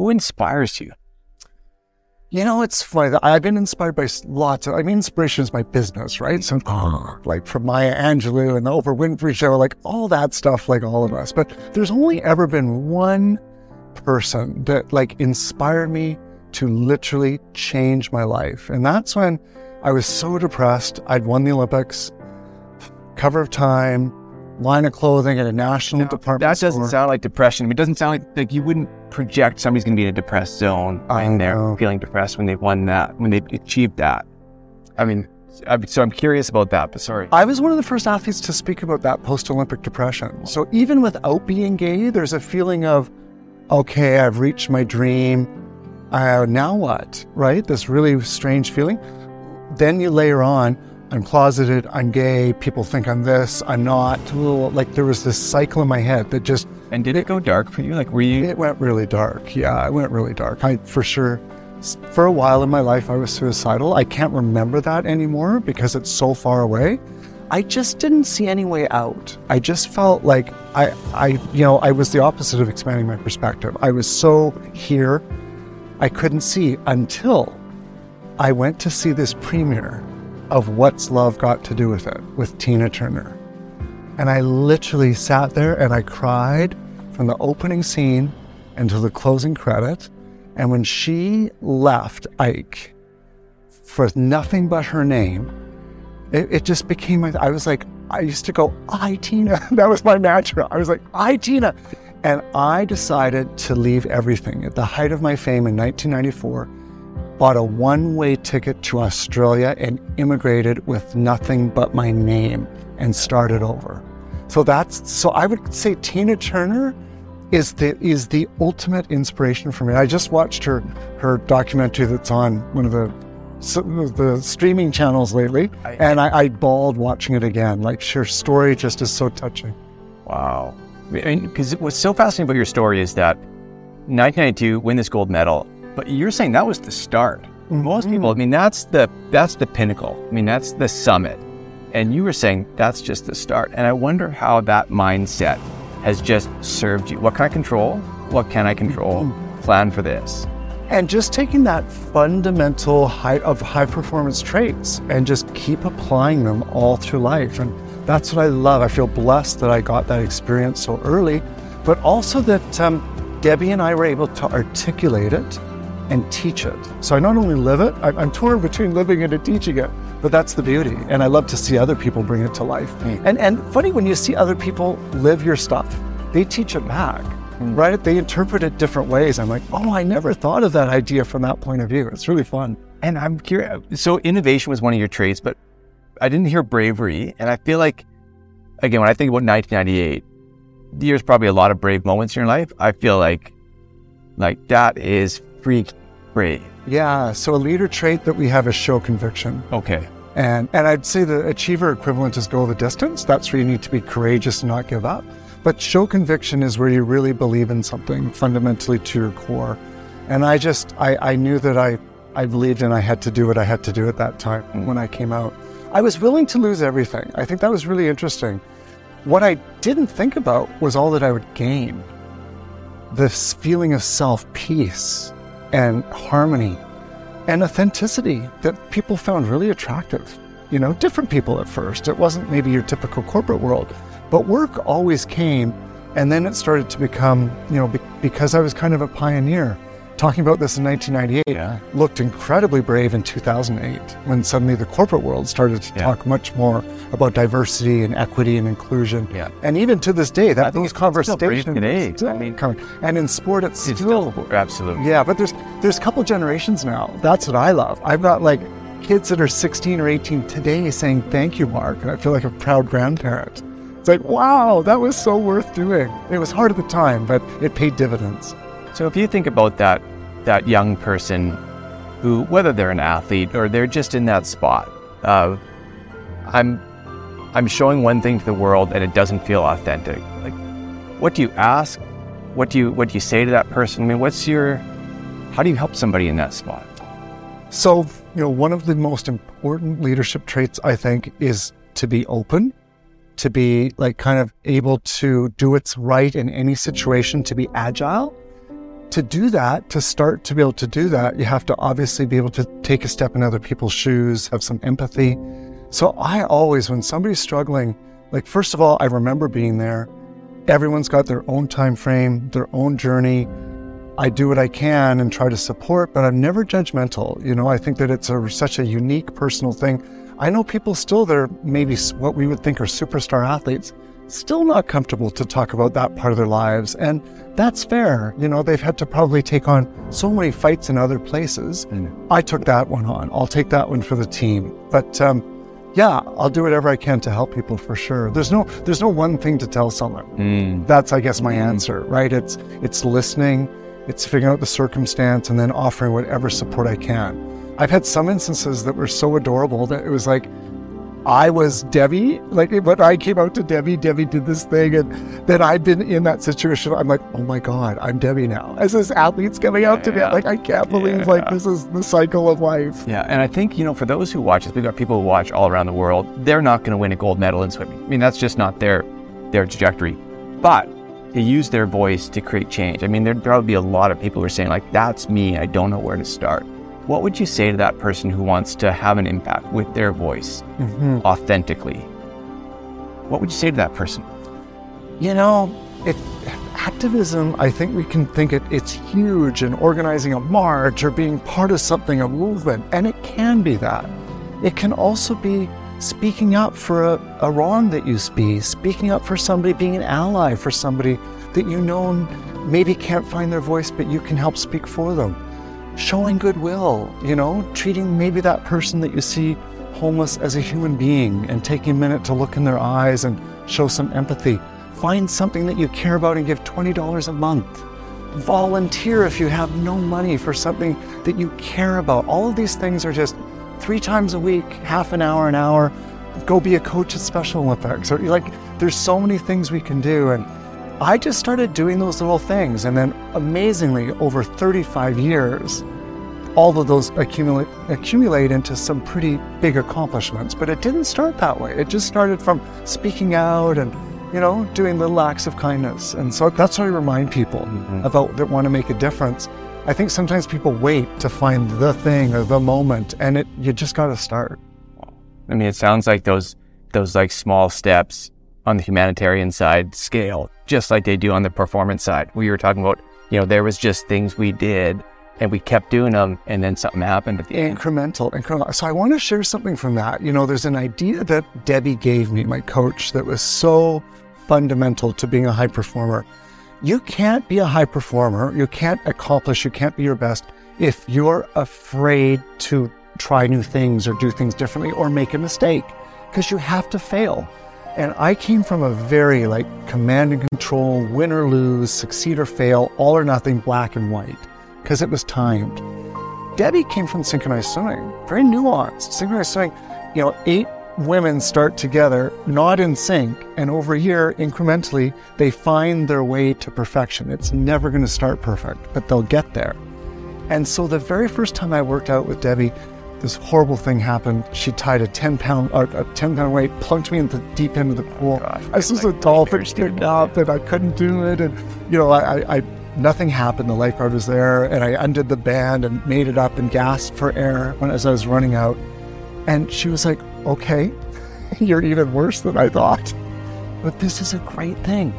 Who inspires you? You know, it's funny. I've been inspired by lots of, I mean, inspiration is my business, right? So, uh-huh. like from Maya Angelou and the Oprah Winfrey show, like all that stuff, like all of us. But there's only ever been one person that like inspired me to literally change my life. And that's when I was so depressed. I'd won the Olympics, cover of Time, line of clothing at a national department. That doesn't store. sound like depression. I mean, it doesn't sound like like you wouldn't project somebody's going to be in a depressed zone I and they're feeling depressed when they've won that, when they've achieved that. I mean, so I'm curious about that. But sorry. I was one of the first athletes to speak about that post Olympic depression. So even without being gay, there's a feeling of, okay, I've reached my dream. Uh, now what? Right? This really strange feeling. Then you layer on, I'm closeted, I'm gay, people think I'm this, I'm not. Like there was this cycle in my head that just, and did it go dark for you? Like, were you? it went really dark. Yeah, it went really dark. I, for sure, for a while in my life, I was suicidal. I can't remember that anymore because it's so far away. I just didn't see any way out. I just felt like I, I, you know, I was the opposite of expanding my perspective. I was so here, I couldn't see until I went to see this premiere of What's Love Got to Do with It with Tina Turner. And I literally sat there and I cried from the opening scene until the closing credit. And when she left Ike for nothing but her name, it, it just became my, I was like, I used to go, I Tina. that was my mantra. I was like, I Tina. And I decided to leave everything. At the height of my fame in 1994, bought a one way ticket to Australia and immigrated with nothing but my name and started over. So that's so I would say Tina Turner is the is the ultimate inspiration for me. I just watched her her documentary that's on one of the the streaming channels lately, I- and I, I bawled watching it again. Like her story just is so touching. Wow. Because what's so fascinating about your story is that 1992 win this gold medal, but you're saying that was the start. Most people, I mean, that's the that's the pinnacle. I mean, that's the summit. And you were saying that's just the start. And I wonder how that mindset has just served you. What can I control? What can I control? Plan for this. and just taking that fundamental high of high performance traits and just keep applying them all through life and that's what i love i feel blessed that i got that experience so early but also that um, debbie and i were able to articulate it and teach it so i not only live it I- i'm torn between living it and teaching it but that's the beauty and i love to see other people bring it to life mm. and and funny when you see other people live your stuff they teach it back mm. right? They interpret it different ways. I'm like, oh, I never thought of that idea from that point of view. It's really fun. And I'm curious. So innovation was one of your traits, but I didn't hear bravery. And I feel like, again, when I think about 1998, there's probably a lot of brave moments in your life. I feel like, like that is freak brave. Yeah. So a leader trait that we have is show conviction. Okay. And and I'd say the achiever equivalent is go the distance. That's where you need to be courageous and not give up. But show conviction is where you really believe in something fundamentally to your core. And I just I, I knew that I I believed and I had to do what I had to do at that time mm. when I came out. I was willing to lose everything. I think that was really interesting. What I didn't think about was all that I would gain. This feeling of self peace and harmony and authenticity that people found really attractive. You know, different people at first. It wasn't maybe your typical corporate world, but work always came. And then it started to become, you know, be- because I was kind of a pioneer. Talking about this in 1998 Yeah. looked incredibly brave in 2008 when suddenly the corporate world started to Yeah. talk much more about diversity and equity and inclusion. Yeah. And even to this day, that I think those it's still brave conversations today. still I mean- And in sport, it's, It's still Absolutely. yeah, but there's there's a couple generations now. That's what I love. I've got like kids that are 16 or 18 today saying thank you, Mark, and I feel like a proud grandparent. It's like, wow, that was so worth doing. It was hard at the time, but it paid dividends. So if you think about that, that young person who, whether they're an athlete or they're just in that spot of, I'm, I'm showing one thing to the world and it doesn't feel authentic. Like, what do you ask? What do you, what do you say to that person? I mean, what's your, how do you help somebody in that spot? So, you know, one of the most important leadership traits I think is to be open, to be like kind of able to do what's right in any situation, to be agile, to do that, to start to be able to do that, you have to obviously be able to take a step in other people's shoes, have some empathy. So I always, when somebody's struggling, like first of all, I remember being there. Everyone's got their own time frame, their own journey. I do what I can and try to support, but I'm never judgmental. You know, I think that it's a, such a unique personal thing. I know people still that are maybe what we would think are superstar athletes still not comfortable to talk about that part of their lives. And that's fair. You know, they've had to probably take on so many fights in other places. Mm. I took that one on. I'll take that one for the team. But um, yeah, I'll do whatever I can to help people for sure. There's no there's no one thing to tell someone. Mm. That's I guess my mm. answer, right? It's it's listening, it's figuring out the circumstance and then offering whatever support I can. I've had some instances that were so adorable that it was like I was Debbie. Like when I came out to Debbie, Debbie did this thing, and then I've been in that situation. I'm like, oh my god, I'm Debbie now. As this athlete's coming out to me, like I can't believe yeah. like this is the cycle of life. Yeah, and I think you know for those who watch this, we've got people who watch all around the world. They're not going to win a gold medal in swimming. I mean, that's just not their their trajectory. But they use their voice to create change. I mean, there'd probably be a lot of people who are saying like, that's me. I don't know where to start what would you say to that person who wants to have an impact with their voice mm-hmm. authentically? What would you say to that person? You know, it, activism, I think we can think it, it's huge in organizing a march or being part of something, a movement, and it can be that. It can also be speaking up for a, a wrong that you see, speaking up for somebody, being an ally for somebody that you know maybe can't find their voice, but you can help speak for them showing goodwill, you know, treating maybe that person that you see homeless as a human being and taking a minute to look in their eyes and show some empathy. Find something that you care about and give $20 a month. Volunteer if you have no money for something that you care about. All of these things are just three times a week, half an hour, an hour. Go be a coach at Special Olympics. Or like, there's so many things we can do. And I just started doing those little things. And then amazingly, over 35 years, all of those accumulate, accumulate into some pretty big accomplishments. But it didn't start that way. It just started from speaking out and, you know, doing little acts of kindness. And so that's how I remind people mm-hmm. about that want to make a difference. I think sometimes people wait to find the thing or the moment, and it you just got to start. I mean, it sounds like those those like small steps on the humanitarian side scale, just like they do on the performance side. We were talking about, you know, there was just things we did and we kept doing them and then something happened at the incremental, end. incremental. So I want to share something from that. You know, there's an idea that Debbie gave me, my coach, that was so fundamental to being a high performer. You can't be a high performer, you can't accomplish, you can't be your best if you're afraid to try new things or do things differently or make a mistake because you have to fail. And I came from a very like command and control, win or lose, succeed or fail, all or nothing, black and white, because it was timed. Debbie came from synchronized swimming, very nuanced. Synchronized swimming, you know, eight women start together, not in sync, and over here, incrementally, they find their way to perfection. It's never going to start perfect, but they'll get there. And so the very first time I worked out with Debbie, this horrible thing happened. She tied a 10 pound, or a 10 pound weight, plunked me into the deep end of the pool. Oh, I was like a dolphin sticking up and I couldn't do it. And, you know, I, I, nothing happened. The lifeguard was there and I undid the band and made it up and gasped for air when, as I was running out. And she was like, okay, you're even worse than I thought. But this is a great thing.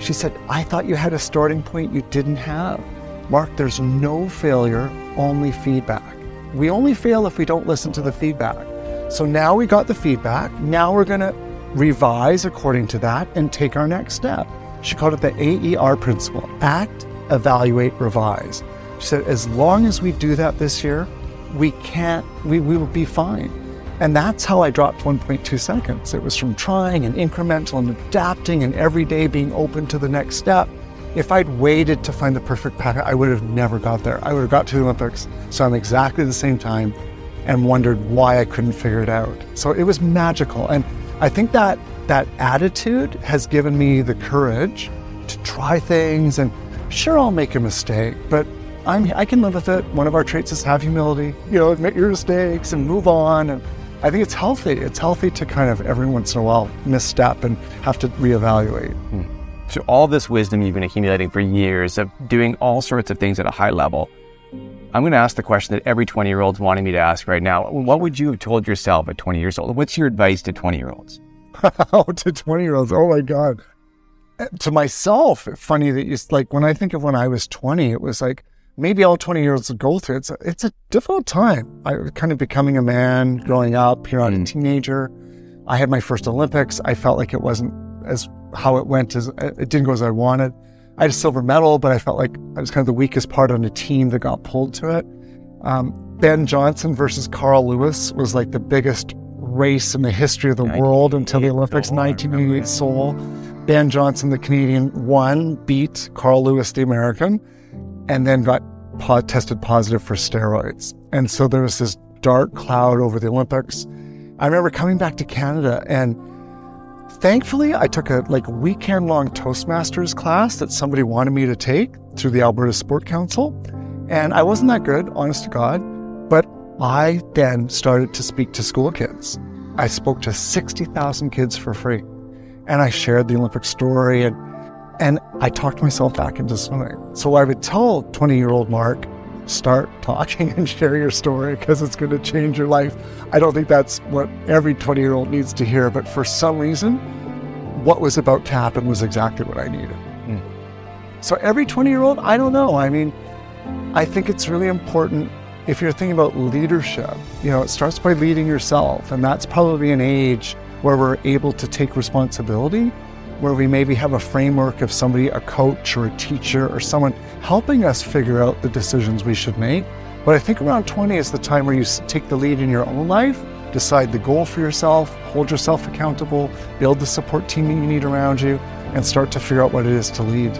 She said, I thought you had a starting point you didn't have. Mark, there's no failure, only feedback. We only fail if we don't listen to the feedback. So now we got the feedback. Now we're going to revise according to that and take our next step. She called it the AER principle act, evaluate, revise. She said, as long as we do that this year, we can't, we, we will be fine. And that's how I dropped 1.2 seconds. It was from trying and incremental and adapting and every day being open to the next step if I'd waited to find the perfect pattern, I would have never got there. I would have got to the Olympics, so I'm exactly the same time, and wondered why I couldn't figure it out. So it was magical, and I think that that attitude has given me the courage to try things. And sure, I'll make a mistake, but I'm I can live with it. One of our traits is have humility. You know, admit your mistakes and move on. And I think it's healthy. It's healthy to kind of every once in a while misstep and have to reevaluate. Hmm. So all this wisdom you've been accumulating for years of doing all sorts of things at a high level. I'm going to ask the question that every 20 year old's wanting me to ask right now. What would you have told yourself at 20 years old? What's your advice to 20 year olds? oh, to 20 year olds. Oh my God. Uh, to myself, funny that you like when I think of when I was 20, it was like maybe all 20 year olds go through. It's a, it's a difficult time. I was kind of becoming a man, growing up, here on mm. a teenager. I had my first Olympics. I felt like it wasn't as how it went as it didn't go as I wanted. I had a silver medal, but I felt like I was kind of the weakest part on a team that got pulled to it. Um, ben Johnson versus Carl Lewis was like the biggest race in the history of the world until the Olympics, 1988 Seoul. Ben Johnson, the Canadian, won, beat Carl Lewis, the American, and then got tested positive for steroids. And so there was this dark cloud over the Olympics. I remember coming back to Canada and Thankfully, I took a like weekend long Toastmasters class that somebody wanted me to take through the Alberta Sport Council. And I wasn't that good, honest to God. But I then started to speak to school kids. I spoke to 60,000 kids for free. And I shared the Olympic story and and I talked myself back into swimming. So I would tell 20 year old Mark, start talking and share your story because it's going to change your life. I don't think that's what every 20 year old needs to hear, but for some reason, what was about to happen was exactly what I needed. Mm. So every 20 year old, I don't know. I mean, I think it's really important if you're thinking about leadership, you know, it starts by leading yourself. And that's probably an age where we're able to take responsibility where we maybe have a framework of somebody, a coach or a teacher or someone helping us figure out the decisions we should make. But I think around 20 is the time where you take the lead in your own life, decide the goal for yourself, hold yourself accountable, build the support team that you need around you, and start to figure out what it is to lead.